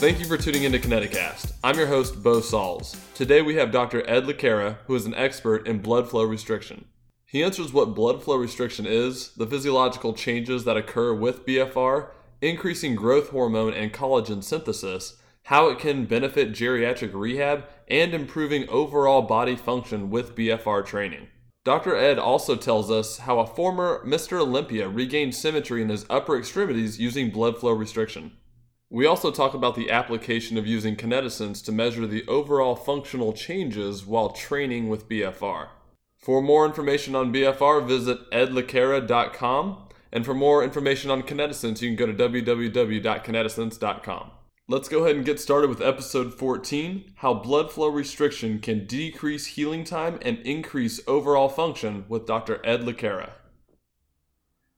Thank you for tuning into Kineticast. I'm your host, Bo Sauls. Today we have Dr. Ed LeCara, who is an expert in blood flow restriction. He answers what blood flow restriction is, the physiological changes that occur with BFR, increasing growth hormone and collagen synthesis, how it can benefit geriatric rehab, and improving overall body function with BFR training. Dr. Ed also tells us how a former Mr. Olympia regained symmetry in his upper extremities using blood flow restriction. We also talk about the application of using Kinetisense to measure the overall functional changes while training with BFR. For more information on BFR, visit edlecara.com. And for more information on Kinetisense, you can go to www.kinetisense.com. Let's go ahead and get started with episode 14 How Blood Flow Restriction Can Decrease Healing Time and Increase Overall Function with Dr. Ed LeCara.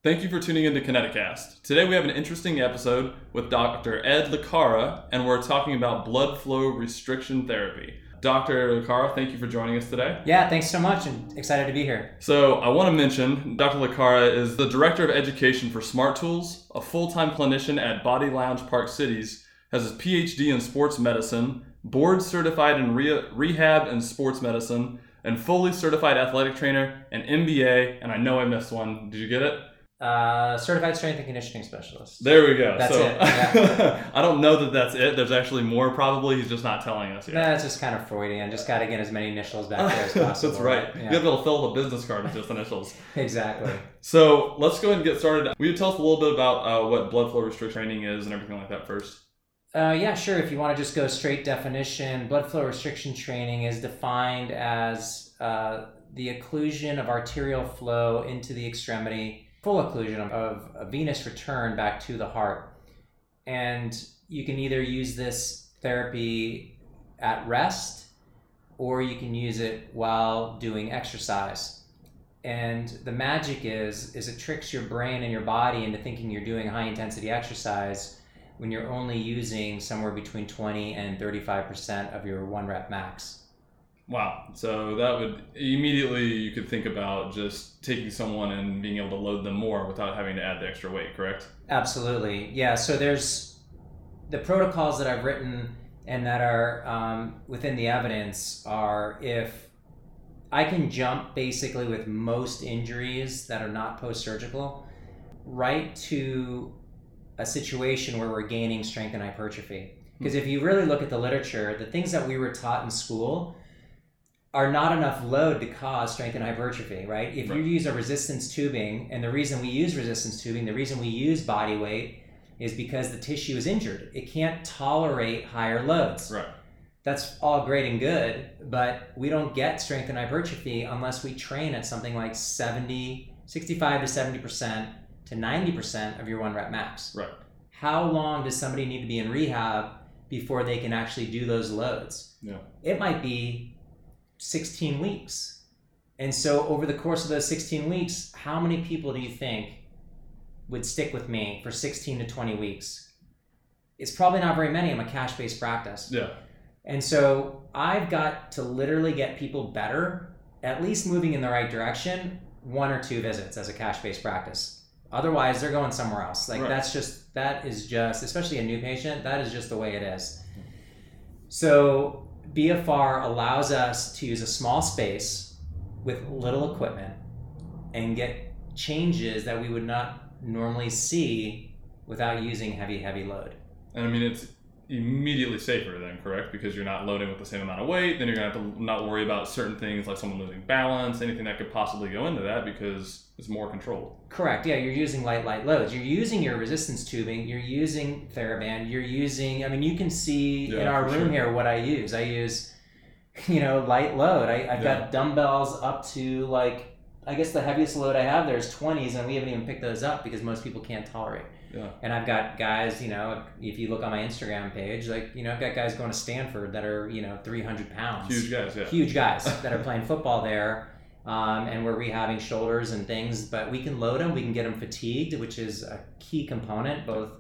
Thank you for tuning into Kineticast. Today we have an interesting episode with Dr. Ed LeCara, and we're talking about blood flow restriction therapy. Dr. LeCara, thank you for joining us today. Yeah, thanks so much and excited to be here. So, I want to mention Dr. LeCara is the Director of Education for Smart Tools, a full time clinician at Body Lounge Park Cities has his PhD in sports medicine, board certified in re- rehab and sports medicine, and fully certified athletic trainer, an MBA, and I know I missed one. Did you get it? Uh, certified strength and conditioning specialist. There we go. That's so, it. Yeah. I don't know that that's it. There's actually more. Probably he's just not telling us yet. That's just kind of Freudian. Just got to get as many initials back there as possible. that's right. Yeah. You have to be able to fill up a business card with just initials. exactly. So let's go ahead and get started. Will you tell us a little bit about uh, what blood flow restriction training is and everything like that first? Uh, yeah, sure. If you want to just go straight definition, blood flow restriction training is defined as uh, the occlusion of arterial flow into the extremity, full occlusion of, a venous return back to the heart. And you can either use this therapy at rest or you can use it while doing exercise. And the magic is is it tricks your brain and your body into thinking you're doing high intensity exercise when you're only using somewhere between 20 and 35% of your one rep max. Wow. So that would immediately you could think about just taking someone and being able to load them more without having to add the extra weight, correct? Absolutely. Yeah. So there's the protocols that I've written and that are um, within the evidence are if I can jump basically with most injuries that are not post surgical right to a situation where we're gaining strength and hypertrophy. Because if you really look at the literature, the things that we were taught in school are not enough load to cause strength and hypertrophy, right? If Right. you use a resistance tubing, and the reason we use resistance tubing, the reason we use body weight is because the tissue is injured. It can't tolerate higher loads. Right. That's all great and good, but we don't get strength and hypertrophy unless we train at something like 70, 65 to 70% to 90% of your one rep max. Right. How long does somebody need to be in rehab before they can actually do those loads? Yeah. It might be 16 weeks. And so, over the course of those 16 weeks, how many people do you think would stick with me for 16 to 20 weeks? It's probably not very many. I'm a cash based practice. Yeah. And so I've got to literally get people better, at least moving in the right direction, one or two visits as a cash based practice. Otherwise, they're going somewhere else. Like Right. that's just, that is just, especially a new patient, that is just the way it is. Mm-hmm. So BFR allows us to use a small space with little equipment and get changes that we would not normally see without using heavy, heavy load. And I mean it's immediately safer then, correct? Because you're not loading with the same amount of weight, then you're gonna have to not worry about certain things like someone losing balance, anything that could possibly go into that because it's more controlled. Correct. Yeah, you're using light, light loads. You're using your resistance tubing. You're using TheraBand. You're using. I mean, you can see in our room sure. here what I use. I use, you know, light load. I, I've Yeah. got dumbbells up to like. I guess the heaviest load I have there is 20s, and we haven't even picked those up because most people can't tolerate. Yeah. And I've got guys, you know, if you look on my Instagram page, like, you know, I've got guys going to Stanford that are, you know, 300 pounds Huge guys, yeah. huge guys that are playing football there. Um, and we're rehabbing shoulders and things, but we can load them. We can get them fatigued, which is a key component, both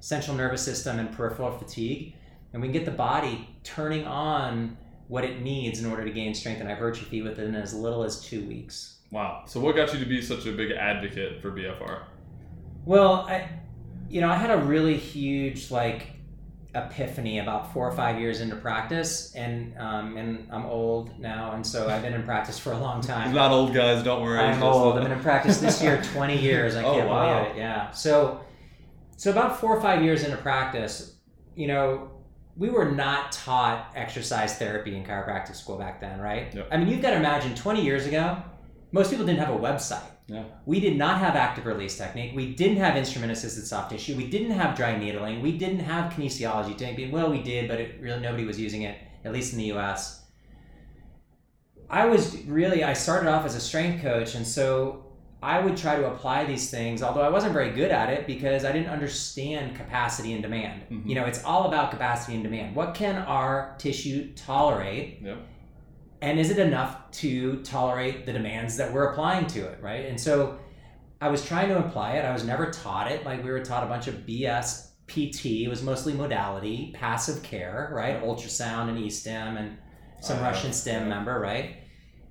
central nervous system and peripheral fatigue. And we can get the body turning on what it needs in order to gain strength and hypertrophy within as little as two weeks. Wow. So what got you to be such a big advocate for BFR? Well, I, you know, I had a really huge like epiphany about four or five years into practice, and um, and I'm old now, and so I've been in practice for a long time. Not old guys, don't worry. I'm old. I've been in practice this year 20 years. I Oh, can't wow. believe it. Yeah. So, so about four or five years into practice, you know, we were not taught exercise therapy in chiropractic school back then, right? Yep. I mean, you've got to imagine 20 years ago, most people didn't have a website. Yeah. We did not have active release technique. We didn't have instrument assisted soft tissue. We didn't have dry needling. We didn't have kinesiology technique. Well, we did, but it, really nobody was using it, at least in the US. I was really, I started off as a strength coach, and so I would try to apply these things, although I wasn't very good at it because I didn't understand capacity and demand. Mhm. You know, it's all about capacity and demand. What can our tissue tolerate? Yep. And is it enough to tolerate the demands that we're applying to it right? And so i was trying to apply it. I was never taught it. Like we were taught a bunch of bs pt it was mostly modality passive care right? Ultrasound and e-stim and some Uh, russian stim yeah. member right?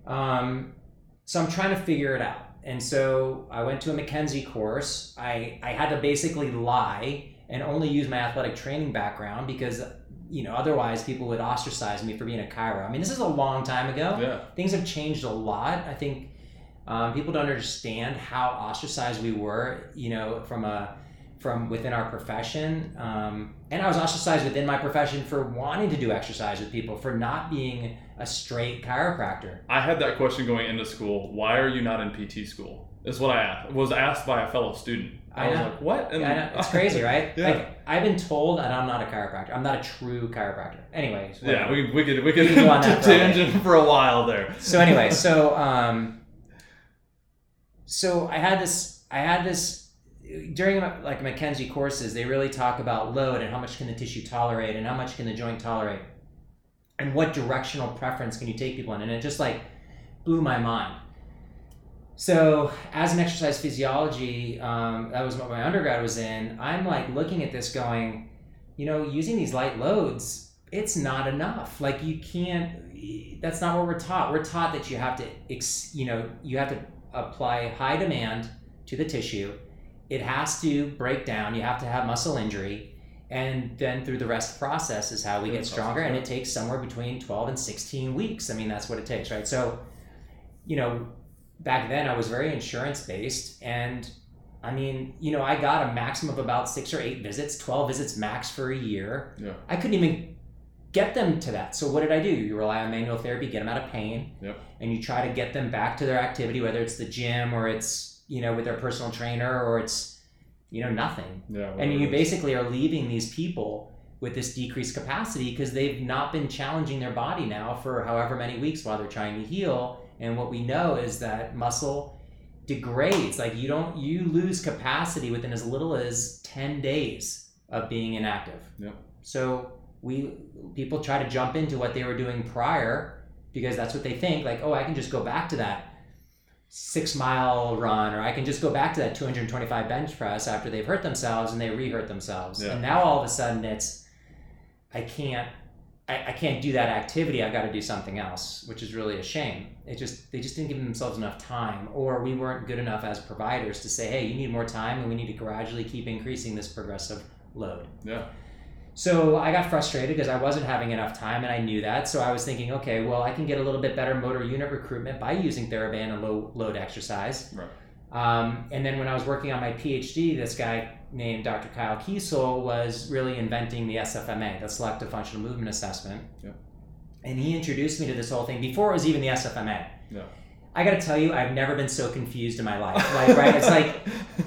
Um, so i'm trying to figure it out. And so i went to a McKenzie course. I i had to basically lie and only use my athletic training background because you know otherwise people would ostracize me for being a chiro i mean this is a long time ago Yeah. things have changed a lot. I think um, people don't understand how ostracized we were, you know, from a from within our profession. Um, and I was ostracized within my profession for wanting to do exercise with people, for not being a straight chiropractor. I had that question going into school. Why are you not in PT school? Is what I asked. Was asked by a fellow student. I, I was know. like, what? And know, it's crazy, right? Yeah. Like I've been told that I'm not a chiropractor. I'm not a true chiropractor. Anyways, yeah, we, we could we could go on that tangent for a while there. so anyway, so um, so I had this, I had this during like McKenzie courses. They really talk about load and how much can the tissue tolerate and how much can the joint tolerate, and what directional preference can you take people in, and it just like blew my mind. So as an exercise physiology, um, that was what my undergrad was in. I'm like looking at this, going, you know, using these light loads, it's not enough. Like you can't. That's not what we're taught. We're taught that you have to, ex, you know, you have to apply high demand to the tissue. It has to break down. You have to have muscle injury, and then through the rest process is how we get stronger. And it takes somewhere between twelve and sixteen weeks. I mean, that's what it takes, right? So, you know, back then I was very insurance based and I mean, you know, I got a maximum of about six or eight visits, 12 visits max for a year. Yeah. I couldn't even get them to that. So what did I do? You rely on manual therapy, get them out of pain, Yep. and you try to get them back to their activity, whether it's the gym or it's, you know, with their personal trainer or it's, you know, nothing. Yeah. And you basically are leaving these people with this decreased capacity because they've not been challenging their body now for however many weeks while they're trying to heal. And what we know is that muscle degrades. Like you don't you lose capacity within as little as 10 days of being inactive. Yep. So we people try to jump into what they were doing prior because that's what they think like, "Oh, I can just go back to that 6 mile run or I can just go back to that 225 bench press after they've hurt themselves and they re-hurt themselves." Yeah. And now all of a sudden it's I can't I, I can't do that activity. I've got to do something else, which is really a shame. It just they just didn't give themselves enough time, or we weren't good enough as providers to say, hey, you need more time, and we need to gradually keep increasing this progressive load. Yeah. So I got frustrated because I wasn't having enough time, and I knew that. So I was thinking, okay, well, I can get a little bit better motor unit recruitment by using TheraBand and low load exercise. Right. Um, and then when I was working on my PhD, this guy named Dr. Kyle Kiesel was really inventing the SFMA, the Selective Functional Movement Assessment. Yeah. And he introduced me to this whole thing before it was even the SFMA. Yeah. I got to tell you, I've never been so confused in my life. Like, right? It's like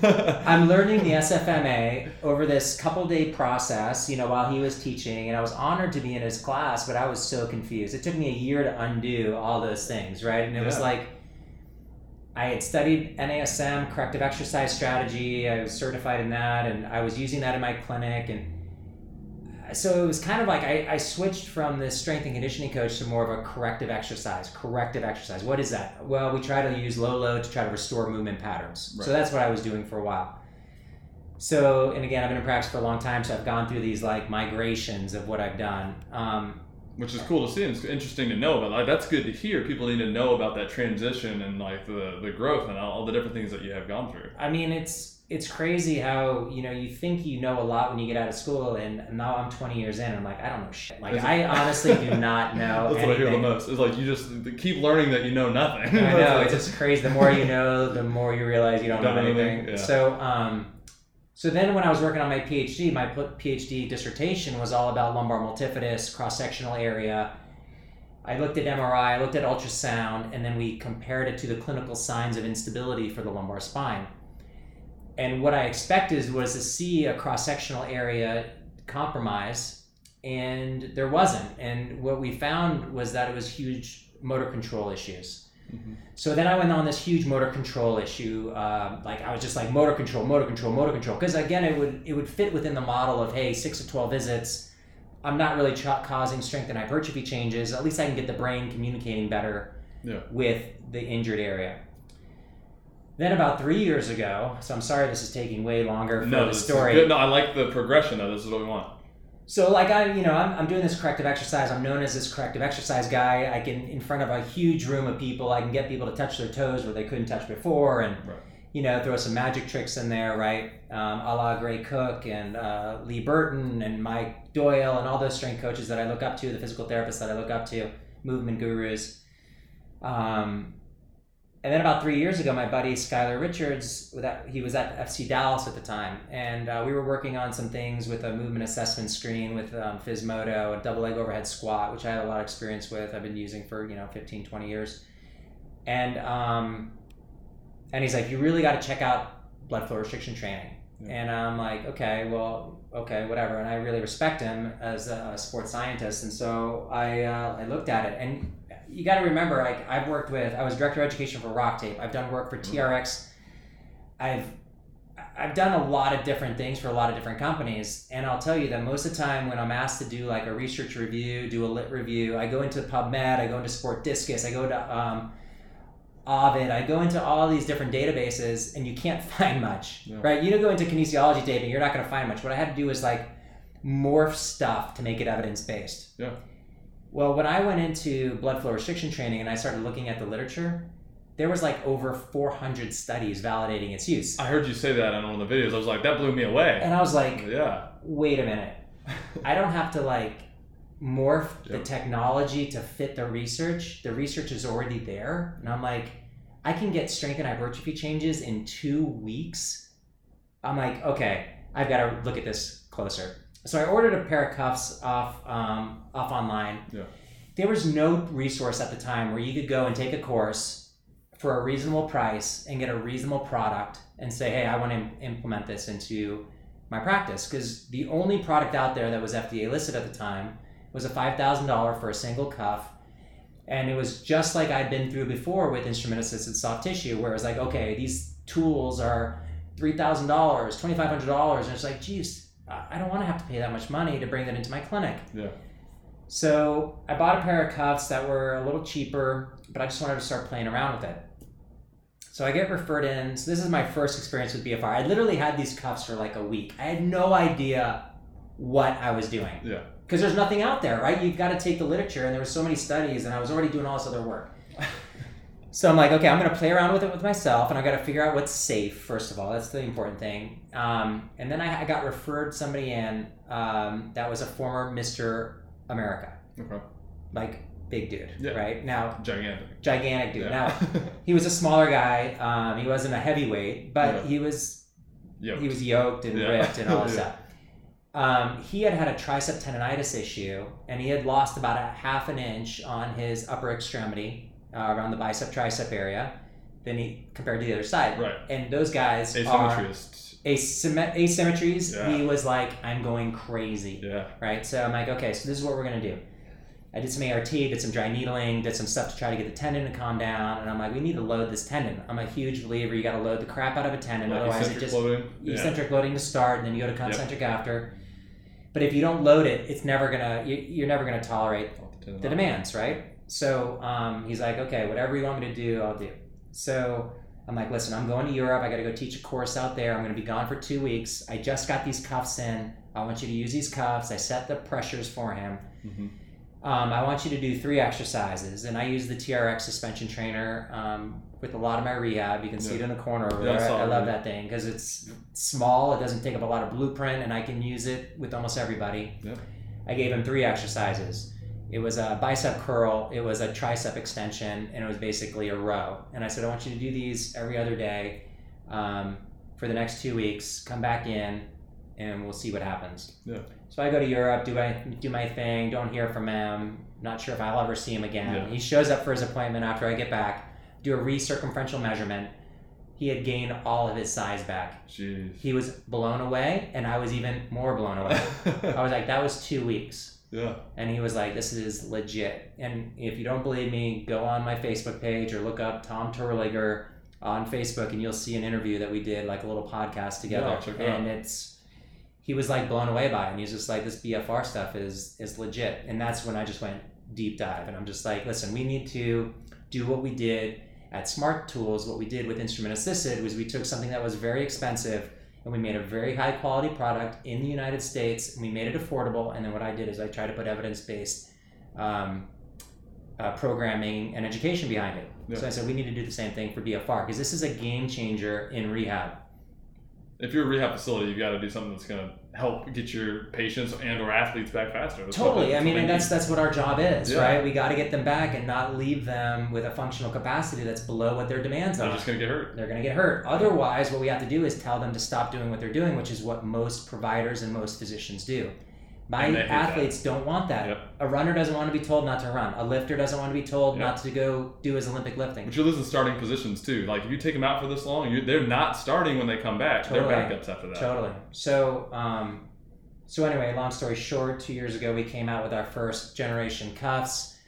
I'm learning the SFMA over this couple day process, you know, while he was teaching, and I was honored to be in his class, but I was so confused. It took me a year to undo all those things, right? And it was like I had studied NASM, corrective exercise strategy. I was certified in that, and I was using that in my clinic. And so it was kind of like I, I switched from this strength and conditioning coach to more of a corrective exercise. Corrective exercise. What is that? Well, we try to use low load to try to restore movement patterns. So that's what I was doing for a while. So, and again, I've been in practice for a long time, so I've gone through these like migrations of what I've done. Um, Which is cool to see and it's interesting to know about. Like that's good to hear. People need to know about that transition and like the the growth and all the different things that you have gone through. I mean, it's it's crazy how you know you think you know a lot when you get out of school, and now I'm 20 years in. I'm like, I don't know shit. Like, I honestly do not know. That's what I hear the most. It's like you just keep learning that you know nothing. I know it's just crazy. The more you know, the more you realize you don't, Don't know anything. anything, yeah. So, um, so then when I was working on my PhD, my PhD dissertation was all about lumbar multifidus, cross sectional area. I looked at MRI, I looked at ultrasound, and then we compared it to the clinical signs of instability for the lumbar spine. And what I expected was to see a cross sectional area compromise, and there wasn't. And what we found was that it was huge motor control issues. So then I went on this huge motor control issue. Um, like I was just like motor control, motor control, motor control. Because again, it would it would fit within the model of hey, six to twelve visits. I'm not really ch- causing strength and hypertrophy changes. At least I can get the brain communicating better Yeah. with the injured area. Then about three years ago, so I'm sorry this is taking way longer for No, the story. good. No, I like the progression though. This is what we want. So like I, you know, I'm, I'm doing this corrective exercise. I'm known as this corrective exercise guy. I can, in front of a huge room of people, I can get people to touch their toes where they couldn't touch before, and Right. you know, throw some magic tricks in there, right? Um, a la Gray Cook and uh, Lee Burton and Mike Boyle and all those strength coaches that I look up to, the physical therapists that I look up to, movement gurus. Um, and then about three years ago, my buddy Skylar Richards, he was at FC Dallas at the time, and uh, we were working on some things with a movement assessment screen with um, Fizmodo, a double leg overhead squat, which I had a lot of experience with. I've been using for you know 15, 20 years, and um, and he's like, you really got to check out blood flow restriction training. Yeah. And I'm like, okay, well, okay, whatever. And I really respect him as a, sports scientist, and so I uh, I looked at it, and you got to remember, like I've worked with, I was director of education for Rock Tape. I've done work for TRX. I've I've done a lot of different things for a lot of different companies, and I'll tell you that most of the time when I'm asked to do like a research review, do a lit review, I go into PubMed, I go into Sport Discus, I go to um, Ovid, I go into all these different databases, and you can't find much, Yeah. right? You don't go into kinesiology data, you're not going to find much. What I had to do is like morph stuff to make it evidence based. Yeah. Well, when I went into blood flow restriction training and I started looking at the literature, there was like over 400 studies validating its use. I heard you say that on one of the videos. I was like, that blew me away. And I was like, yeah. wait a minute. I don't have to like morph the technology to fit the research. The research is already there. And I'm like, I can get strength and hypertrophy changes in two weeks. I'm like, okay, I've got to look at this closer. So I ordered a pair of cuffs off um, off online. Yeah. There was no resource at the time where you could go and take a course for a reasonable price and get a reasonable product and say, hey, I want to implement this into my practice. Because the only product out there that was FDA listed at the time was a $5,000 for a single cuff. And it was just like I'd been through before with instrument assisted soft tissue, where it was like, okay, these tools are $3,000, $2,500. And it's like, geez, I don't want to have to pay that much money to bring that into my clinic. Yeah. So I bought a pair of cuffs that were a little cheaper, but I just wanted to start playing around with it. So I get referred in. So this is my first experience with BFR. I literally had these cuffs for like a week. I had no idea what I was doing Yeah. because there's nothing out there, right? You've got to take the literature, and there were so many studies, and I was already doing all this other work. So I'm like, okay, I'm going to play around with it with myself, and I got to figure out what's safe first of all. That's the important thing. Um, and then I, I got referred somebody in um, that was a former Mr. America, Okay. like big dude, Yeah. right? Now Gigantic. gigantic dude. Yeah. Now he was a smaller guy. Um, he wasn't a heavyweight, but Yeah. he was yeah. he was yoked and ripped and all that Yeah. stuff. Um, he had had a tricep tendonitis issue, and he had lost about a half an inch on his upper extremity uh, around the bicep tricep area. Then he compared to the other side, Right. and those guys are Asymmetrist. asymmet- asymmetries. Yeah. He was like, "I'm going crazy." Yeah. right? So I'm like, okay, so this is what we're gonna do. I did some ART, did some dry needling, did some stuff to try to get the tendon to calm down, and I'm like, we need to load this tendon. I'm a huge believer you got to load the crap out of a tendon, Like otherwise it eccentric just loading. Yeah. eccentric loading to start, and then you go to concentric after. But if you don't load it, it's never gonna you, you're never gonna tolerate the the demands, right? So um, he's like, okay, whatever you want me to do, I'll do. So I'm like, listen, I'm going to Europe. I got to go teach a course out there. I'm going to be gone for two weeks. I just got these cuffs in. I want you to use these cuffs. I set the pressures for him. Mhm. um, I want you to do three exercises, and I use the TRX suspension trainer um, with a lot of my rehab. You can see it in the corner over Yeah, I there. saw I, love that thing because it's small. It doesn't take up a lot of blueprint, and I can use it with almost everybody. Yeah. I gave him three exercises. It was a bicep curl, it was a tricep extension, and it was basically a row. And I said, I want you to do these every other day um, for the next two weeks. Come back in, and we'll see what happens. Yeah. So I go to Europe, do my do my thing. Don't hear from him. Not sure if I'll ever see him again. Yeah. He shows up for his appointment after I get back. Do a recircumferential measurement. He had gained all of his size back. Jeez. He was blown away, and I was even more blown away. I was like, that was two weeks. Yeah. And he was like, this is legit. And if you don't believe me, go on my Facebook page or look up Tom Terwilliger on Facebook and you'll see an interview that we did, like a little podcast together. Yeah, it out. and it's, he was like blown away by it. And he's just like, this BFR stuff is, is legit. And that's when I just went deep dive. And I'm just like, listen, we need to do what we did at Smart Tools. What we did with Instrument Assisted was we took something that was very expensive and we made a very high quality product in the United States and we made it affordable. And then what I did is I tried to put evidence based um, uh, programming and education behind it. Yeah. So I said we need to do the same thing for BFR because this is a game changer in rehab. If you're a rehab facility, you've got to do something that's going to help get your patients and or athletes back faster. That's Totally. I mean, and that's that's what our job is, Yeah. right? We got to get them back and not leave them with a functional capacity that's below what their demands need. are. They're just going to get hurt. they're going to get hurt. Otherwise, what we have to do is tell them to stop doing what they're doing, which is what most providers and most physicians do. My hate that. athletes don't want that. Yep. A runner doesn't want to be told not to run. A lifter doesn't want to be told Yep. not to go do his Olympic lifting. But you're losing starting positions too. Like if you take them out for this long, you they're not starting when they come back. Totally. They're backups after that. Totally. So, um, so anyway, long story short, two years ago we came out with our first generation cuffs,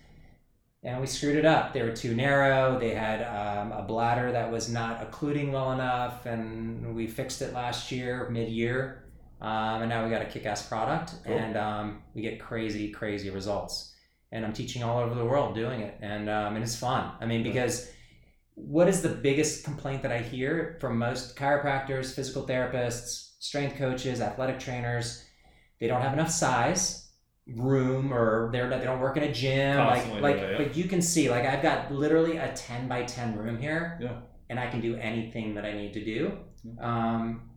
and we screwed it up. They were too narrow. They had um, a bladder that was not occluding well enough, and we fixed it last year, mid year, um, and now we got a kick-ass product, Cool. and um, we get crazy, crazy results. And I'm teaching all over the world doing it, and um, and it's fun. I mean, because what is the biggest complaint that I hear from most chiropractors, physical therapists, strength coaches, athletic trainers? They don't have enough size, room, or they're they don't work in a gym. Constantly like like yeah. but you can see like I've got literally a ten by ten room here, Yeah. and I can do anything that I need to do, um,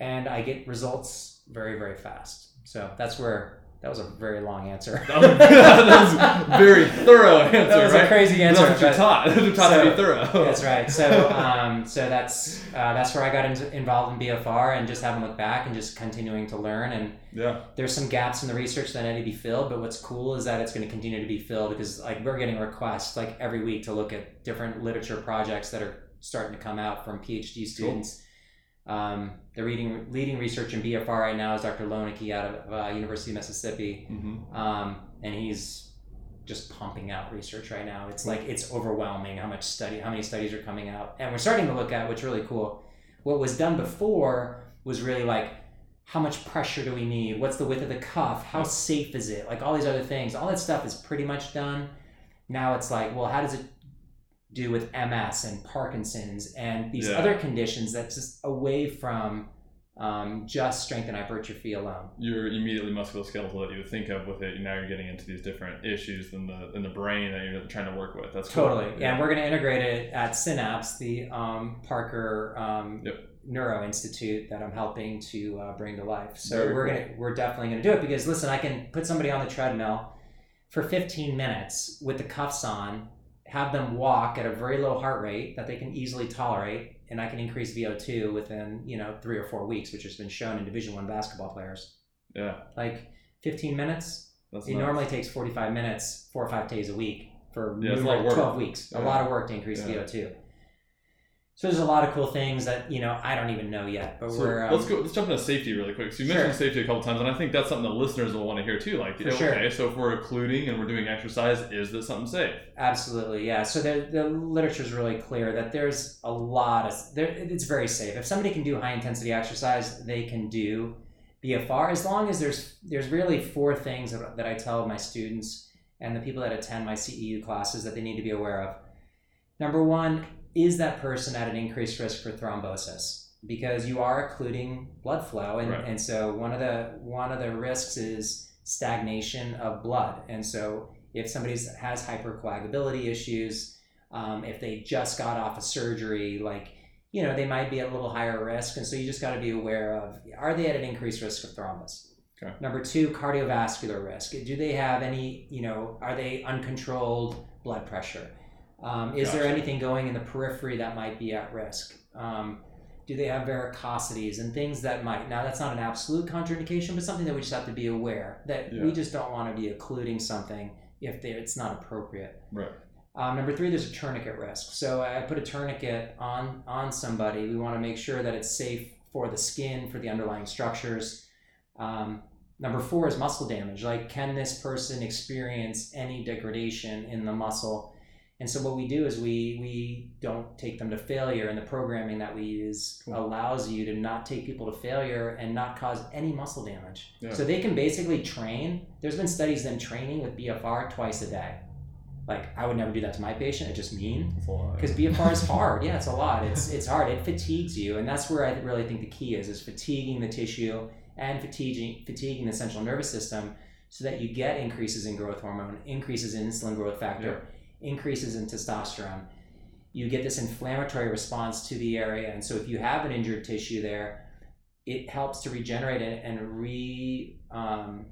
and I get results very very fast. So that's where that was a very long answer. That was, that was a very thorough answer. That was right? a crazy answer. That's what you're but- taught. You're taught to be thorough. That's right. So, um, so that's uh, that's where I got in, involved in BFR and just having looked back and just continuing to learn. And Yeah. there's some gaps in the research that need to be filled. But what's cool is that it's going to continue to be filled because like we're getting requests like every week to look at different literature projects that are starting to come out from PhD students. Um, the reading leading research in BFR right now is Dr. Loenneke out of uh, University of Mississippi hmm um, and he's just pumping out research right now. It's like it's overwhelming how much study, how many studies are coming out, and we're starting to look at what's really cool. What was done before was really like how much pressure do we need? What's the width of the cuff? How safe is it? Like all these other things. All that stuff is pretty much done. Now it's like, well, how does it do with MS and Parkinson's and these Yeah. other conditions that's just away from um, just strength and hypertrophy alone? You're immediately musculoskeletal that you would think of with it. Now you're getting into these different issues in the in the brain that you're trying to work with. That's cool. Totally. Yeah, and we're going to integrate it at Synapse, the um, Parker um, Yep. Neuro Institute that I'm helping to uh, bring to life. So Very we're cool. gonna we're definitely going to do it because listen, I can put somebody on the treadmill for 15 minutes with the cuffs on, have them walk at a very low heart rate that they can easily tolerate, and I can increase VO2 within you know three or four weeks, which has been shown in Division One basketball players. Yeah. Like 15 minutes, That's it nuts. normally takes 45 minutes, four or five days a week for Yeah, it's a lot of numerous- work. 12 weeks. A lot of work to increase Yeah. VO2. So there's a lot of cool things that, you know, I don't even know yet, but So we're. Um, let's go. Let's jump into safety really quick. So you Sure. mentioned safety a couple times, and I think that's something that listeners will want to hear too. Like, For okay, sure. so if we're occluding and we're doing exercise, is this something safe? Absolutely, yeah. So the, the literature is really clear that there's a lot of, there, it's very safe. If somebody can do high intensity exercise, they can do BFR as long as there's, there's really four things that, that I tell my students and the people that attend my CEU classes that they need to be aware of. Number one, is that person at an increased risk for thrombosis? Because you are occluding blood flow, and, Right. and so one of the one of the risks is stagnation of blood. And so if somebody has hypercoagulability issues, um, if they just got off a surgery, like you know, they might be at a little higher risk. And so you just got to be aware of are they at an increased risk of thrombus? Okay. Number two, cardiovascular risk. Do they have any, you know, are they uncontrolled blood pressure? Um, is there anything going in the periphery that might be at risk? Um, do they have varicosities and things that might? Now, that's not an absolute contraindication, but something that we just have to be aware that Yeah. we just don't want to be occluding something if they, it's not appropriate. Right. Um, number three, there's a tourniquet risk. So I put a tourniquet on on somebody. We want to make sure that it's safe for the skin, for the underlying structures. Um, number four is muscle damage. Like, can this person experience any degradation in the muscle? And so what we do is we we don't take them to failure, and the programming that we use Cool. allows you to not take people to failure and not cause any muscle damage. Yeah. So they can basically train. There's been studies them training with BFR twice a day. Like I would never do that to my patient. It's just mean That's a lot. because BFR is hard. Yeah, it's a lot. It's it's hard. It fatigues you, and that's where I really think the key is: is fatiguing the tissue and fatiguing fatiguing the central nervous system, so that you get increases in growth hormone, increases in insulin growth factor, increases in testosterone. You get this inflammatory response to the area, and so if you have an injured tissue there, it helps to regenerate it and re um,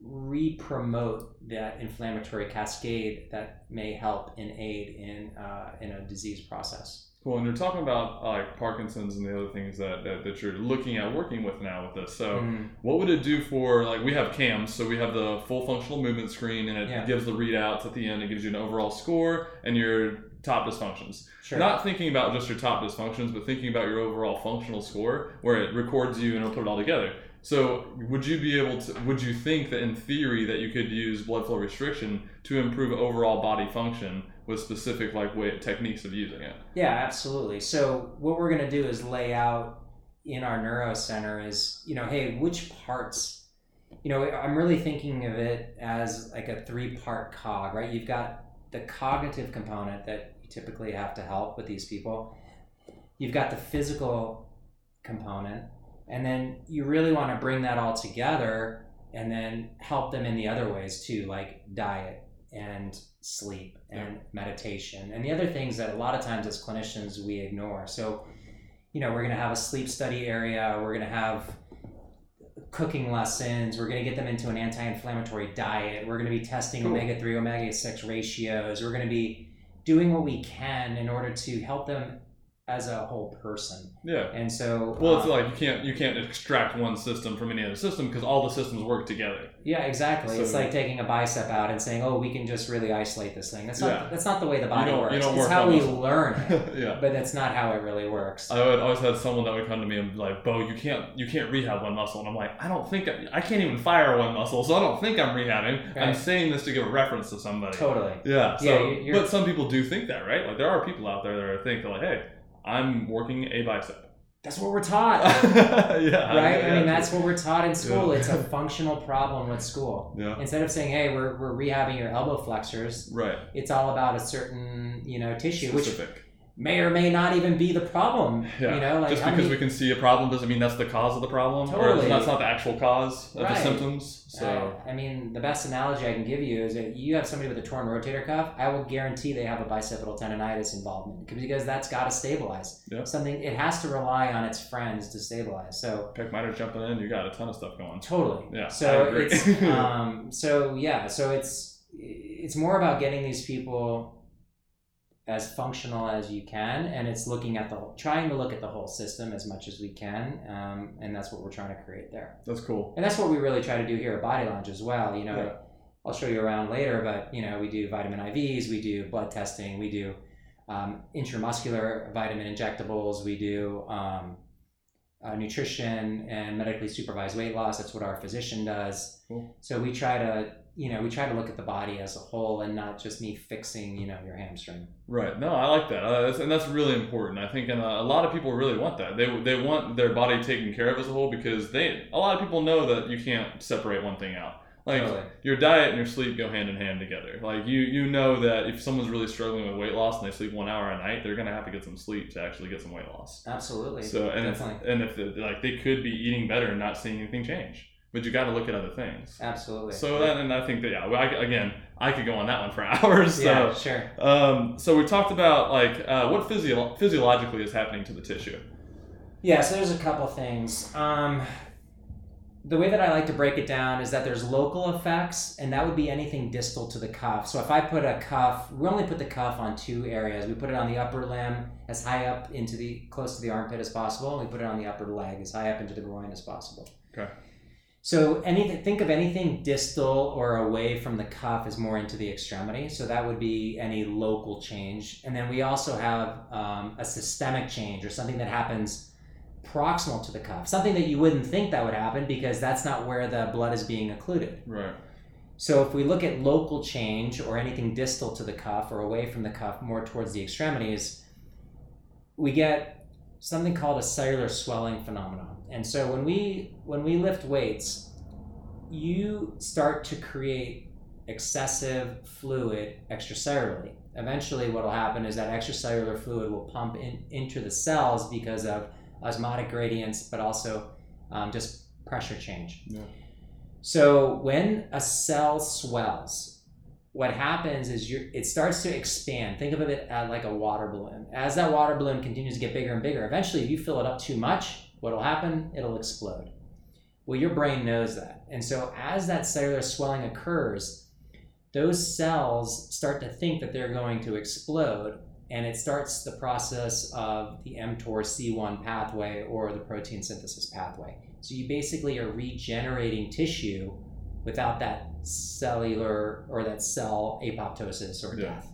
re-promote that inflammatory cascade that may help and aid in uh, in a disease process. Cool. And you're talking about uh, like Parkinson's and the other things that, that, that you're looking at working with now with this. So, Mm. what would it do for like we have cams, so we have the full functional movement screen, and it Yeah. gives the readouts at the end. It gives you an overall score and your top dysfunctions. Sure. Not thinking about just your top dysfunctions, but thinking about your overall functional score, where it records you and it'll put it all together. So, would you be able to? Would you think that in theory that you could use blood flow restriction to improve overall body function with specific like way techniques of using it? Yeah, absolutely. So what we're going to do is lay out in our neuro center is, you know, hey, which parts, you know, I'm really thinking of it as like a three part cog, right? You've got the cognitive component that you typically have to help with these people. You've got the physical component, and then you really want to bring that all together and then help them in the other ways too, like diet and sleep and meditation and the other things that a lot of times as clinicians we ignore. So, you know, we're going to have a sleep study area, we're going to have cooking lessons, we're going to get them into an anti inflammatory diet, we're going to be testing Cool. omega 3, omega 6 ratios, we're going to be doing what we can in order to help them as a whole person. Yeah. And so, Well, it's um, like you can't you can't extract one system from any other system because all the systems work together. Yeah, exactly. it's like taking a bicep out and saying, "Oh, we can just really isolate this thing." That's not Yeah. that's not the way the body works. it's work how we learn it, yeah. but that's not how it really works. I would always had someone that would come to me and be like, "Bo, you can't you can't rehab one muscle," and I'm like, "I don't think I, I can't even fire one muscle, so I don't think I'm rehabbing. I'm saying this to give a reference to somebody." totally. Yeah. So, Yeah, but some people do think that, right? Like there are people out there that are think like, "Hey, I'm working a bicep." That's what we're taught, yeah. right? I yeah, mean, that's what we're taught in school. Yeah. It's a functional problem with school. yeah. Instead of saying, "Hey, we're, we're rehabbing your elbow flexors," Right. it's all about a certain you know tissue, which Specific. May or may not even be the problem. Yeah. You know, like Just because many- we can see a problem doesn't mean that's the cause of the problem, or that's not the actual cause of the Right. symptoms. So Uh, I mean, the best analogy I can give you is that you have somebody with a torn rotator cuff. I will guarantee they have a bicipital tendonitis involvement because that's got to stabilize. Yeah. Something it has to rely on its friends to stabilize. So pec minor jumping in, you got a ton of stuff going. totally. Yeah, So it's um. So yeah. So it's it's more about getting these people as functional as you can, and it's looking at the whole, trying to look at the whole system as much as we can, um, and that's what we're trying to create there. That's cool. And that's what we really try to do here at Body Lounge as well. You know, Yeah. I'll show you around later, but you know, we do vitamin IVs, we do blood testing, we do um, intramuscular vitamin injectables, we do um, uh, nutrition and medically supervised weight loss. That's what our physician does. Cool. So we try to, you know, we try to look at the body as a whole and not just me fixing, you know, your hamstring. Right. No, I like that, uh, that's, and that's really important. I think, and uh, a lot of people really want that. They they want their body taken care of as a whole because they a lot of people know that you can't separate one thing out. Like Totally. your diet and your sleep go hand in hand together. Like you you know that if someone's really struggling with weight loss and they sleep one hour a night, they're gonna have to get some sleep to actually get some weight loss. Absolutely. So and if, Definitely. and if like they could be eating better and not seeing anything change. But you got to look at other things. Absolutely. So that, and I think that yeah, I, again, I could go on that one for hours. So, yeah, sure. Um, so we talked about like uh, what physio- physiologically is happening to the tissue. Yeah, so there's a couple things. Um, the way that I like to break it down is that there's local effects, and that would be anything distal to the cuff. So if I put a cuff, we only put the cuff on two areas. We put it on the upper limb as high up into the close to the armpit as possible, and we put it on the upper leg as high up into the groin as possible. Okay. So anything, think of anything distal or away from the cuff as more into the extremity. So that would be any local change, and then we also have um, a systemic change or something that happens proximal to the cuff, something that you wouldn't think that would happen because that's not where the blood is being occluded. Right. So if we look at local change or anything distal to the cuff or away from the cuff, more towards the extremities, we get something called a cellular swelling phenomenon. And so when we when we lift weights, you start to create excessive fluid extracellularly. Eventually, what will happen is that extracellular fluid will pump in, into the cells because of osmotic gradients, but also um, just pressure change. Yeah. So when a cell swells, what happens is you it starts to expand. Think of it like a water balloon. As that water balloon continues to get bigger and bigger, eventually, if you fill it up too much, what will happen? It'll explode. Well, your brain knows that. And so as that cellular swelling occurs, those cells start to think that they're going to explode and it starts the process of the mTOR C1 pathway or the protein synthesis pathway. So you basically are regenerating tissue without that cellular or that cell apoptosis or Yeah. death.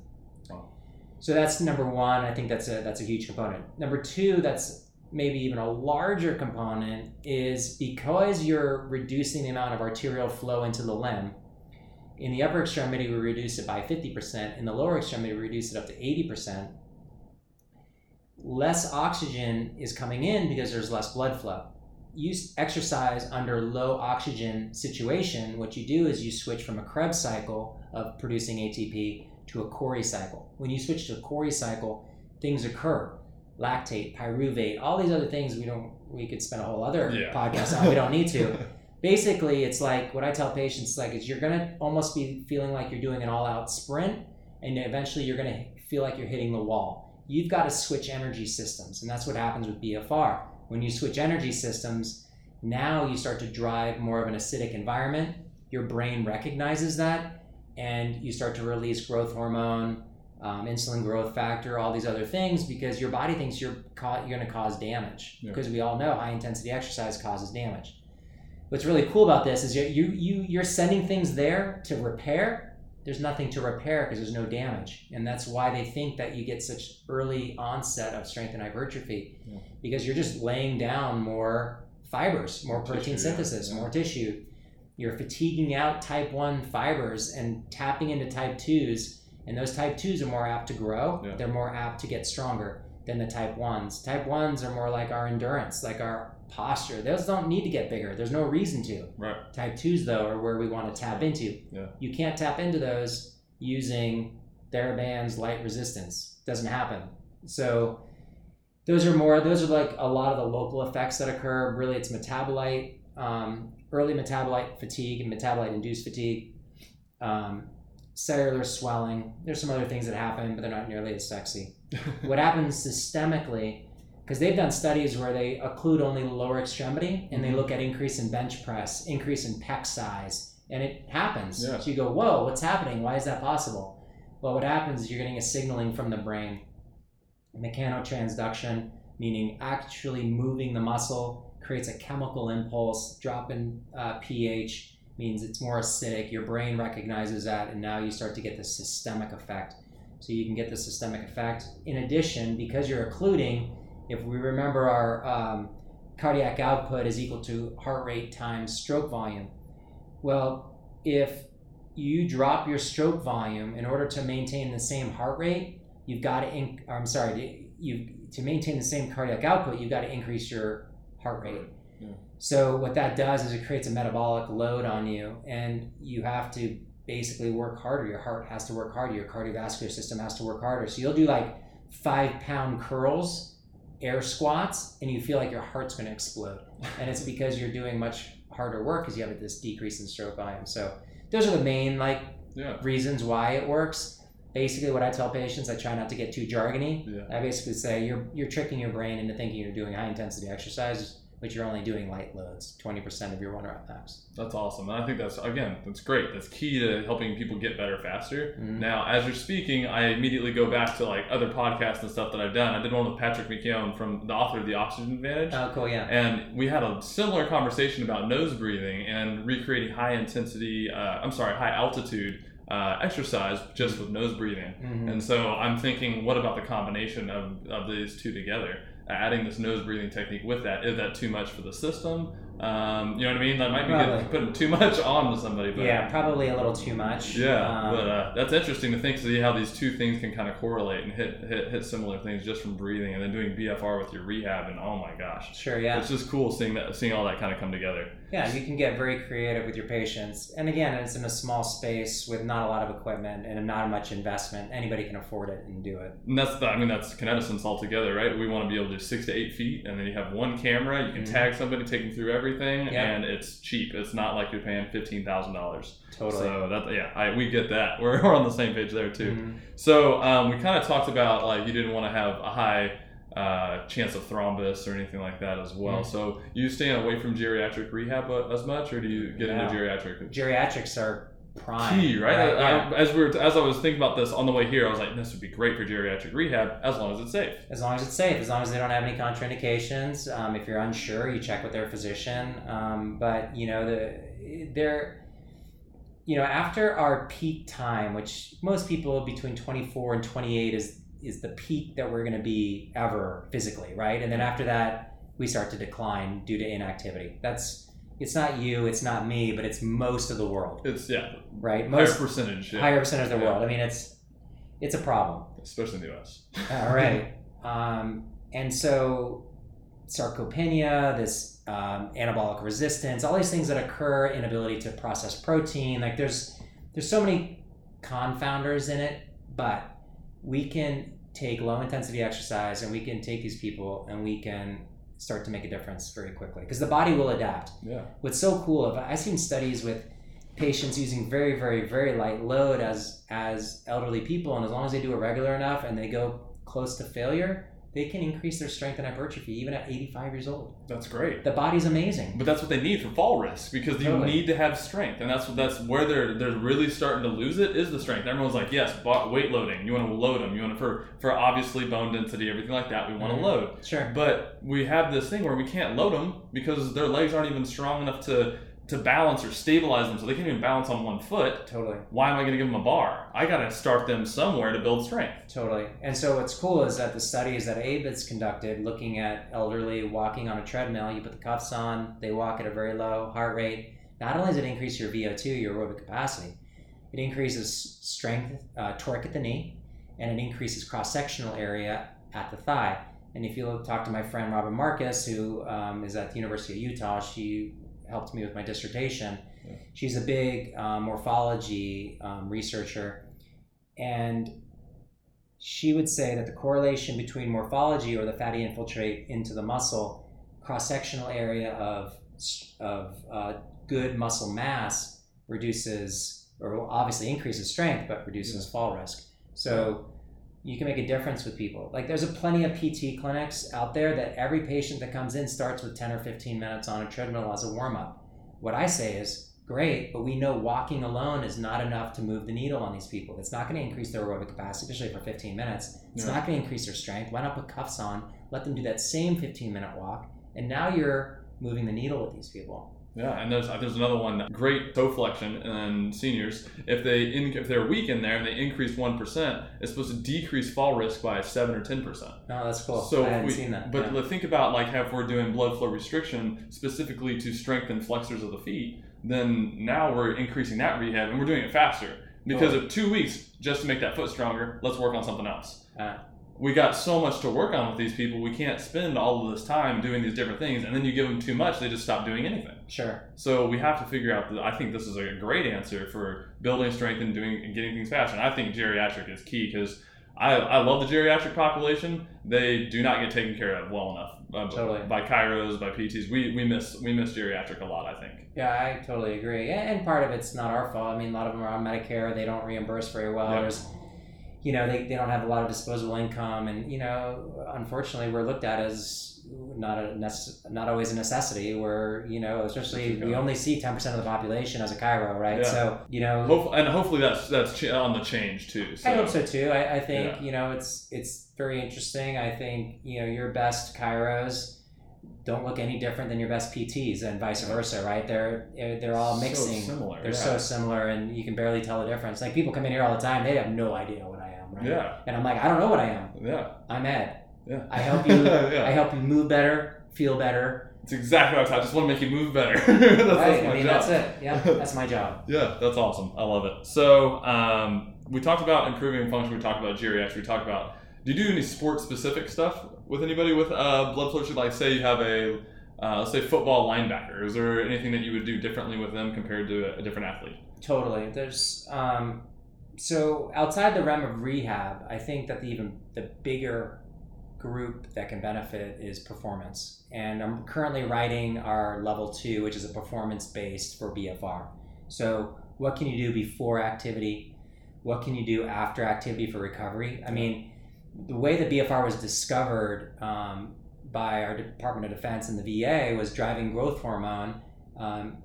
So that's number one. I think that's a that's a huge component. Number two, that's maybe even a larger component is because you're reducing the amount of arterial flow into the limb in the upper extremity, we reduce it by 50%. In the lower extremity, we reduce it up to 80%. Less oxygen is coming in because there's less blood flow. You exercise under low oxygen situation. What you do is you switch from a Krebs cycle of producing ATP to a Cori cycle. When you switch to a Cori cycle, things occur. Lactate, pyruvate, all these other things we don't we could spend a whole other Yeah. podcast on. We don't need to basically it's like what i tell patients like is you're going to almost be feeling like you're doing an all-out sprint and eventually you're going to feel like you're hitting the wall you've got to switch energy systems and that's what happens with bfr when you switch energy systems now you start to drive more of an acidic environment your brain recognizes that and you start to release growth hormone um, insulin growth factor all these other things because your body thinks you're, ca- you're going to cause damage Yeah. because we all know high intensity exercise causes damage what's really cool about this is you you, you you're sending things there to repair there's nothing to repair because there's no damage and that's why they think that you get such early onset of strength and hypertrophy Yeah. because you're just laying down more fibers more More protein tissue, synthesis Yeah. more tissue you're fatiguing out type 1 fibers and tapping into type 2s and those type 2s are more apt to grow. Yeah. they're more apt to get stronger than the type 1s type 1s are more like our endurance like our posture. Those don't need to get bigger. There's no reason to. Right. type 2s though are where we want to tap into. Yeah. you can't tap into those using TheraBand's light resistance. Doesn't happen. So those are more those are like a lot of the local effects that occur. Really it's metabolite um, early metabolite fatigue and metabolite induced fatigue. Um, cellular swelling. There's some other things that happen but they're not nearly as sexy. What happens systemically because they've done studies where they occlude only the lower extremity and they Mhm. look at increase in bench press increase in pec size and it happens. Yeah. so you go whoa what's happening? Why is that possible? Well what happens is you're getting a signaling from the brain. Mechanotransduction meaning actually moving the muscle creates a chemical impulse drop in uh, ph means it's more acidic your brain recognizes that and now you start to get the systemic effect. So you can get the systemic effect. In addition because you're occluding if we remember our um, cardiac output is equal to heart rate times stroke volume. Well if you drop your stroke volume in order to maintain the same heart rate you've got to inc- i'm sorry you to maintain the same cardiac output you've got to increase your heart rate. So what that does is it creates a metabolic load on you and you have to basically work harder your heart has to work harder your cardiovascular system has to work harder so you'll do like five pound curls air squats and you feel like your heart's going to explode. And it's because you're doing much harder work because you have this decrease in stroke volume. So those are the main like Yeah. reasons why it works. Basically, what I tell patients, I try not to get too jargony. Yeah. I basically say you're you're tricking your brain into thinking you're doing high intensity exercises, but you're only doing light loads, twenty percent of your one rep max. That's awesome. And I think that's again, that's great. That's key to helping people get better faster. Mhm. Now, as you're speaking, I immediately go back to like other podcasts and stuff that I've done. I did one with Patrick McKeown from the author of The Oxygen Advantage. Oh, cool, yeah. And we had a similar conversation about nose breathing and recreating high intensity, uh, I'm sorry, high altitude uh, exercise just with nose breathing. Mhm. And so I'm thinking, what about the combination of, of these two together? Adding this nose breathing technique with that, is that too much for the system? Um, you know what I mean? That might be good, putting too much on to somebody. But yeah, probably a little too much. yeah, Um, but uh, that's interesting to think to see how these two things can kind of correlate and hit, hit hit similar things just from breathing and then doing BFR with your rehab and oh my gosh, sure, yeah. it's just cool seeing that seeing all that kind of come together. Yeah, you can get very creative with your patients. And again, it's in a small space with not a lot of equipment and not much investment. Anybody can afford it and do it. And that's the, I mean that's Kinetisense altogether, right? We want to be able to do six to eight feet, and then you have one camera. You can Mhm. tag somebody, take them through everything, Yeah. and it's cheap. It's not like you're paying fifteen thousand dollars. Totally. So that yeah, I, we get that. We're, we're on the same page there too. Mhm. So um, we kind of talked about like you didn't want to have a high uh, chance of thrombus or anything like that as well. Mhm. So you staying away from geriatric rehab uh, as much, or do you get No. into geriatric? Geriatrics are prime. Key, right? right? I- yeah. I- as we were, as I was thinking about this on the way here, I was like, this would be great for geriatric rehab as long as it's safe. As long as it's safe, as long as they don't have any contraindications. Um, if you're unsure, you check with their physician. Um, but you know, the they're you know after our peak time, which most people between 24 and 28 is is the peak that we're going to be ever physically, right? And then after that, we start to decline due to inactivity. That's it's not you, it's not me, but it's most of the world, It's yeah, right? higher Most percentage, yeah, higher percentage of the Yeah. world. I mean, it's it's a problem. especially in the U.S. All right. Um, and so sarcopenia, this um, anabolic resistance, all these things that occur, inability to process protein, like there's there's so many confounders in it, but we can take low intensity exercise and we can take these people and we can start to make a difference very quickly because the body will adapt. Yeah, what's so cool of I've seen studies with patients using very very very light load as as elderly people and as long as they do it regular enough and they go close to failure they can increase their strength and hypertrophy even at 85 years old that's great. the body's amazing But that's what they need for fall risk because you Totally. need to have strength, and that's that's where they're they're really starting to lose it is the strength. Everyone's like, yes, weight loading. You want to load them. You want to for for obviously bone density, everything like that. We want Mhm. to load. sure But we have this thing where we can't load them because their legs aren't even strong enough to to balance or stabilize them, so they can't even balance on one foot. totally Why am I going to give them a bar? I got to start them somewhere to build strength. Totally. And so what's cool is that the studies that Abe has conducted looking at elderly walking on a treadmill, you put the cuffs on, they walk at a very low heart rate. Not only does it increase your VO2, your aerobic capacity, it increases strength, uh, torque at the knee, and it increases cross sectional area at the thigh. And if you talk to my friend Robin Marcus, who um, is at the University of Utah, she helped me with my dissertation. Yeah. She's a big um, morphology um, researcher, and she would say that the correlation between morphology or the fatty infiltrate into the muscle, cross sectional area of of uh, good muscle mass reduces or obviously increases strength, but reduces fall risk. So you can make a difference with people. Like there's a plenty of PT clinics out there that every patient that comes in starts with 10 or 15 minutes on a treadmill as a warm up. What I say is great, but we know walking alone is not enough to move the needle on these people. It's not going to increase their aerobic capacity, especially for 15 minutes. It's Yeah. not going to increase their strength. Why not put cuffs on, let them do that same 15 minute walk, and now you're moving the needle with these people. Yeah, and there's there's another one. Great toe flexion and seniors. If they in, if they're weak in there and they increase one percent, it's supposed to decrease fall risk by seven or ten percent. No, that's cool. So I hadn't we, seen that. But yeah. think about like how if we're doing blood flow restriction specifically to strengthen flexors of the feet, then now we're increasing that rehab and we're doing it faster. Because of two weeks just to make that foot stronger, let's work on something else. Uh, We got so much to work on with these people. We can't spend all of this time doing these different things, and then you give them too much, they just stop doing anything. Sure. So we have to figure out. That I think this is a great answer for building strength and doing and getting things faster. And I think geriatric is key because I, I love the geriatric population. They do not get taken care of well enough uh, Totally. by chiros, by PTs. We, we miss we miss geriatric a lot. I think. Yeah, I totally agree. And part of it's not our fault. I mean, a lot of them are on Medicare. They don't reimburse very well. Yeah. There's, you know, they, they don't have a lot of disposable income. And, you know, unfortunately, we're looked at as not a necess- not always a necessity where, you know, especially we only see 10% of the population as a chiro, right? Yeah. So, you know, Hope, and hopefully that's that's ch- on the change too. So. I hope so too. I, I think Yeah. you know it's it's very interesting. I think you know your best chiros don't look any different than your best PTs, and vice versa, right? They're they're all mixing. So similar, They're yeah. so similar, and you can barely tell the difference. Like people come in here all the time, they have no idea what right? Yeah, And I'm like, I don't know what I am. yeah, I'm Ed. yeah. I help you. yeah. I help you move better, feel better. It's exactly what I. I just want to make you move better. that's, that's my I mean, job. that's it. Yeah, that's my job. Yeah, that's awesome. I love it. So um, we talked about improving function. We talked about geriatrics. We talked about. Do you do any sports specific stuff with anybody with uh, blood flow? issue? Like, say you have a, uh, let's say football linebacker. Is there anything that you would do differently with them compared to a, a different athlete? Totally. There's um, so outside the realm of rehab, I think that the even the bigger group that can benefit is performance. And I'm currently writing our level two, which is a performance based for BFR. So what can you do before activity? What can you do after activity for recovery? I mean, the way that BFR was discovered um, by our Department of Defense and the VA was driving growth hormone um,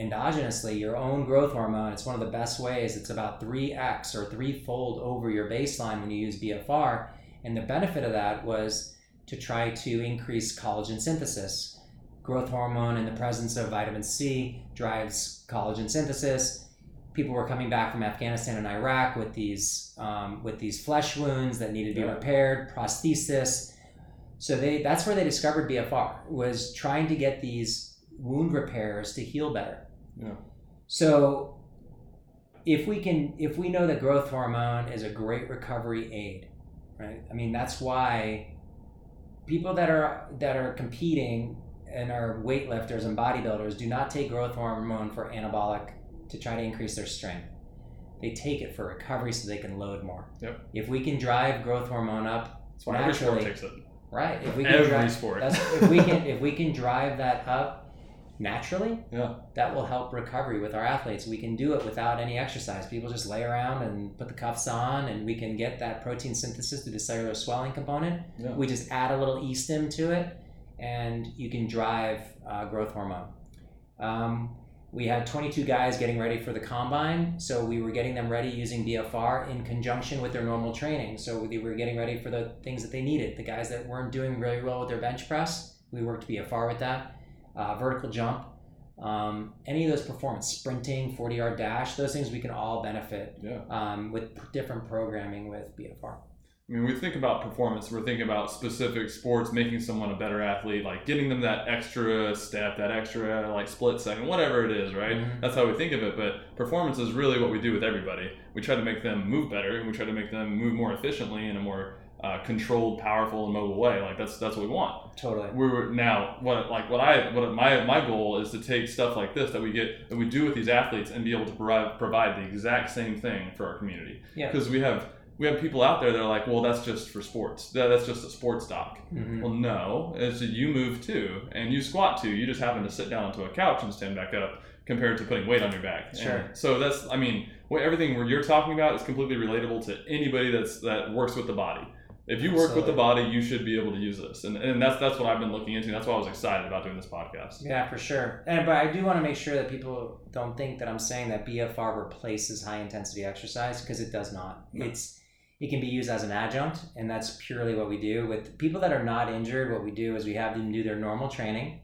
endogenously, your own growth hormone. It's one of the best ways. It's about 3x or threefold over your baseline when you use BFR. And the benefit of that was to try to increase collagen synthesis. Growth hormone in the presence of vitamin C drives collagen synthesis. People were coming back from Afghanistan and Iraq with these um, with these flesh wounds that needed to be repaired, prosthesis. So they that's where they discovered BFR was trying to get these wound repairs to heal better. Yeah. So if we can if we know that growth hormone is a great recovery aid, right? I mean that's why people that are that are competing and are weightlifters and bodybuilders do not take growth hormone for anabolic to try to increase their strength. They take it for recovery so they can load more. Yep. If we can drive growth hormone up, That's why every sport takes it. right? If we can Every drive, sport. that's, if we can if we can drive that up naturally, Yeah. that will help recovery with our athletes. We can do it without any exercise. People just lay around and put the cuffs on, and we can get that protein synthesis through the cellular swelling component. Yeah. We just add a little e stim to it, and you can drive uh, growth hormone. Um, we had 22 guys getting ready for the combine, so we were getting them ready using BFR in conjunction with their normal training. So we were getting ready for the things that they needed. The guys that weren't doing really well with their bench press, we worked BFR with that. Uh, vertical jump, um, any of those performance, sprinting, 40 yard dash, those things we can all benefit Yeah. um, with p- different programming with BFR. I mean, we think about performance. We're thinking about specific sports, making someone a better athlete, like getting them that extra step, that extra like split second, whatever it is, right? Mhm. That's how we think of it. But performance is really what we do with everybody. We try to make them move better, and we try to make them move more efficiently in a more uh, controlled, powerful, and mobile way. Like that's that's what we want. Totally. We're now what like what I what my my goal is to take stuff like this that we get that we do with these athletes and be able to provide provide the exact same thing for our community Yeah. because we have we have people out there that are like, well, that's just for sports. That, that's just a sports doc. Mhm. Well, no, it's you move too, and you squat too. You just happen to sit down onto a couch and stand back up, compared to putting weight on your back. Sure. And so that's, I mean, what everything you're talking about is completely relatable to anybody that's that works with the body. If you work with the body, you should be able to use this, and, and that's that's what I've been looking into. That's why I was excited about doing this podcast. Yeah, for sure. And but I do want to make sure that people don't think that I'm saying that BFR replaces high intensity exercise because it does not. No. It's it can be used as an adjunct, and that's purely what we do with people that are not injured. What we do is we have them do their normal training,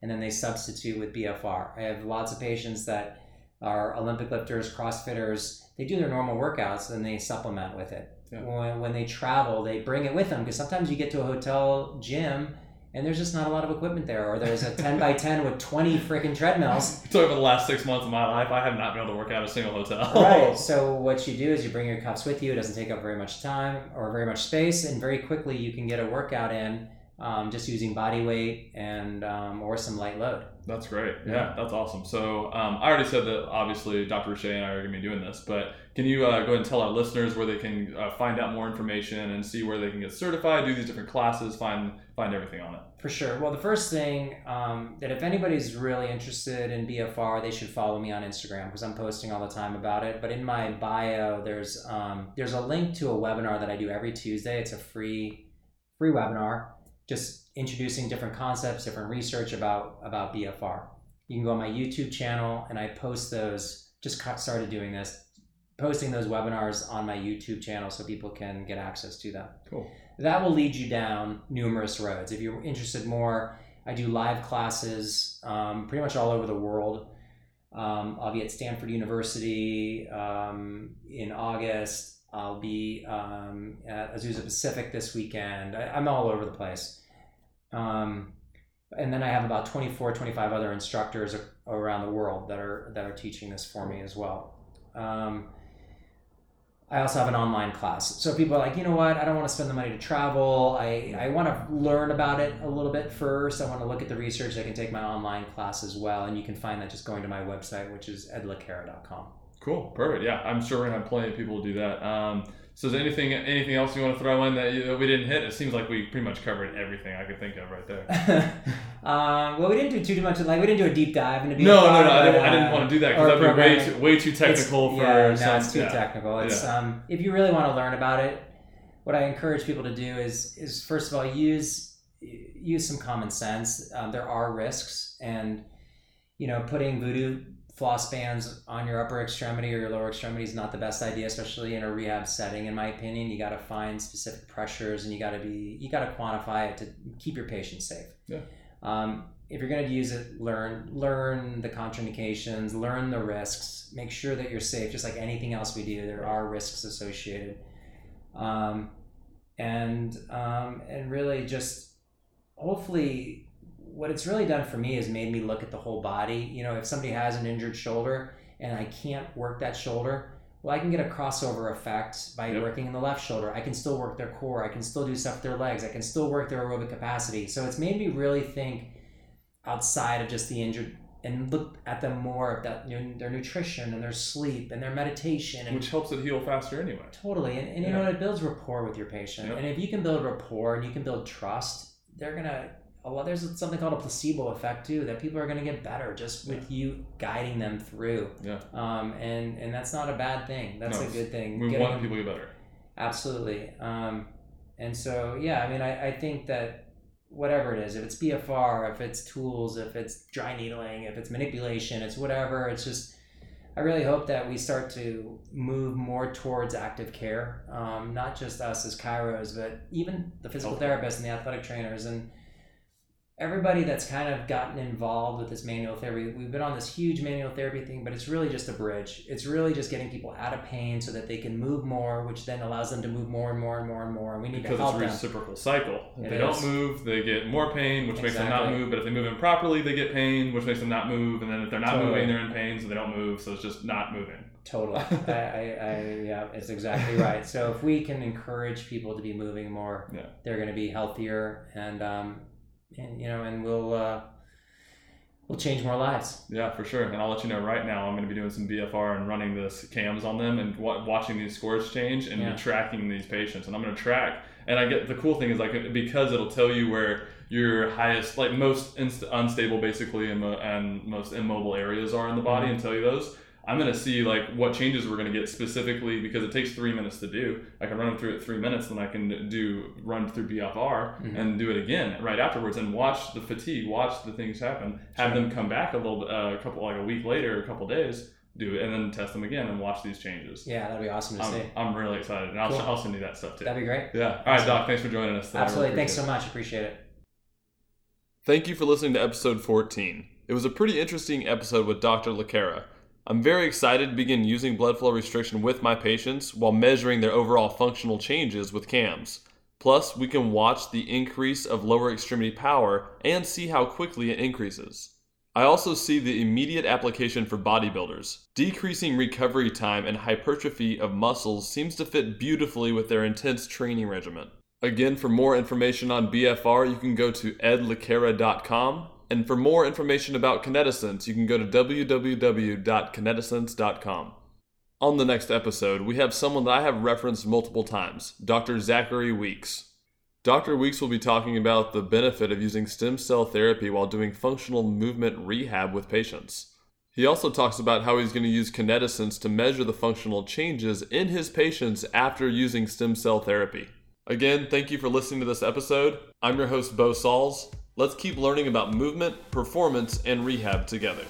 and then they substitute with BFR. I have lots of patients that are Olympic lifters, CrossFitters. They do their normal workouts, and they supplement with it. Yeah. When, when they travel, they bring it with them because sometimes you get to a hotel gym and there's just not a lot of equipment there, or there's a 10 by 10 with 20 freaking treadmills. So over the last six months of my life, I have not been able to work out a single hotel. Right. So what you do is you bring your cups with you. It doesn't take up very much time or very much space, and very quickly you can get a workout in um, just using body weight and um, or some light load. That's great. Yeah, that's awesome. So um, I already said that obviously Dr. Richey and I are going to be doing this, but can you uh, go ahead and tell our listeners where they can uh, find out more information and see where they can get certified, do these different classes, find find everything on it? For sure. Well, the first thing um, that if anybody's really interested in BFR, they should follow me on Instagram because I'm posting all the time about it. But in my bio, there's um, there's a link to a webinar that I do every Tuesday. It's a free free webinar just introducing different concepts, different research about about BFR. You can go on my YouTube channel, and I post those. Just started doing this, posting those webinars on my YouTube channel so people can get access to them. Cool. That will lead you down numerous roads. If you're interested more, I do live classes um, pretty much all over the world. Um, I'll be at Stanford University um, in August. I'll be um, at Azusa Pacific this weekend. I, am all over the place. Um, and then I have about 24, 25 other instructors around the world that are that are teaching this for me as well. Um, I also have an online class. So people are like, you know what? I don't want to spend the money to travel. I, I want to learn about it a little bit first. I want to look at the research. I can take my online class as well. And you can find that just going to my website, which is edlecara.com. Cool, perfect. Yeah, I'm sure we're gonna have plenty of people to do that. Um, so, is there anything anything else you want to throw in that, you, that we didn't hit? It seems like we pretty much covered everything I could think of right there. um, well, we didn't do too, much. Like we didn't do a deep dive into. BFR, no, no, no. I didn't, I didn't, want to do that because that'd be way too, way too technical it's, for. Yeah, some, no, it's too yeah. technical. It's yeah. um, if you really want to learn about it, what I encourage people to do is is first of all use use some common sense. Um, there are risks, and you know, putting voodoo floss bands on your upper extremity or your lower extremity is not the best idea, especially in a rehab setting. In my opinion, you got to find specific pressures and you got to be you got to quantify it to keep your patient safe. Yeah. Um, if you're going to use it, learn learn the contraindications, learn the risks, make sure that you're safe. Just like anything else we do, there are risks associated, um, and um, and really just hopefully what it's really done for me is made me look at the whole body. You know, if somebody has an injured shoulder and I can't work that shoulder, well, I can get a crossover effect by yep. working in the left shoulder. I can still work their core. I can still do stuff with their legs. I can still work their aerobic capacity. So it's made me really think outside of just the injured and look at them more of that you know, their nutrition and their sleep and their meditation and which helps it heal faster anyway totally and, and you know it builds rapport with your patient yep. and if you can build rapport and you can build trust they're gonna a lot there's something called a placebo effect too that people are going to get better just with yeah. you guiding them through yeah um and and that's not a bad thing that's no, a good thing we want them, people to get better absolutely um and so yeah i mean I, I think that whatever it is if it's bfr if it's tools if it's dry needling if it's manipulation it's whatever it's just I really hope that we start to move more towards active care, um, not just us as chiros, but even the physical okay. therapists and the athletic trainers. And everybody that's kind of gotten involved with this manual therapy, we've been on this huge manual therapy thing, but it's really just a bridge. It's really just getting people out of pain so that they can move more, which then allows them to move more and more and more and more. And we need because to help it's a reciprocal cycle. If it they is. don't move, they get more pain, which exactly. makes them not move. But if they move improperly, they get pain, which makes them not move. And then if they're not totally. moving, they're in pain, so they don't move. So it's just not moving. Totally. I, I, I, yeah, it's exactly right. So if we can encourage people to be moving more, yeah. they're going to be healthier and um, and you know, and we'll uh, we'll change more lives. Yeah, for sure. And I'll let you know right now. I'm going to be doing some BFR and running this cams on them and w- watching these scores change and yeah. tracking these patients. And I'm going to track. And I get the cool thing is like because it'll tell you where your highest, like most inst- unstable, basically, and, and most immobile areas are in the body, mm-hmm. and tell you those. I'm gonna see like what changes we're gonna get specifically because it takes three minutes to do. I can run them through it three minutes, then I can do run through BFR mm-hmm. and do it again right afterwards and watch the fatigue, watch the things happen, have sure. them come back a little, uh, a couple like a week later, a couple days, do it, and then test them again and watch these changes. Yeah, that'd be awesome to I'm, see. I'm really excited, and I'll, cool. I'll send you that stuff too. That'd be great. Yeah. All right, Doc. Thanks for joining us. Today. Absolutely. Really thanks so much. Appreciate it. Thank you for listening to episode 14. It was a pretty interesting episode with Dr. Le Cara. I'm very excited to begin using blood flow restriction with my patients while measuring their overall functional changes with CAMS. Plus, we can watch the increase of lower extremity power and see how quickly it increases. I also see the immediate application for bodybuilders. Decreasing recovery time and hypertrophy of muscles seems to fit beautifully with their intense training regimen. Again, for more information on BFR, you can go to edlecara.com. And for more information about Kinetisense, you can go to www.kinetisense.com. On the next episode, we have someone that I have referenced multiple times Dr. Zachary Weeks. Dr. Weeks will be talking about the benefit of using stem cell therapy while doing functional movement rehab with patients. He also talks about how he's going to use Kinetisense to measure the functional changes in his patients after using stem cell therapy. Again, thank you for listening to this episode. I'm your host, Bo Sauls. Let's keep learning about movement, performance, and rehab together.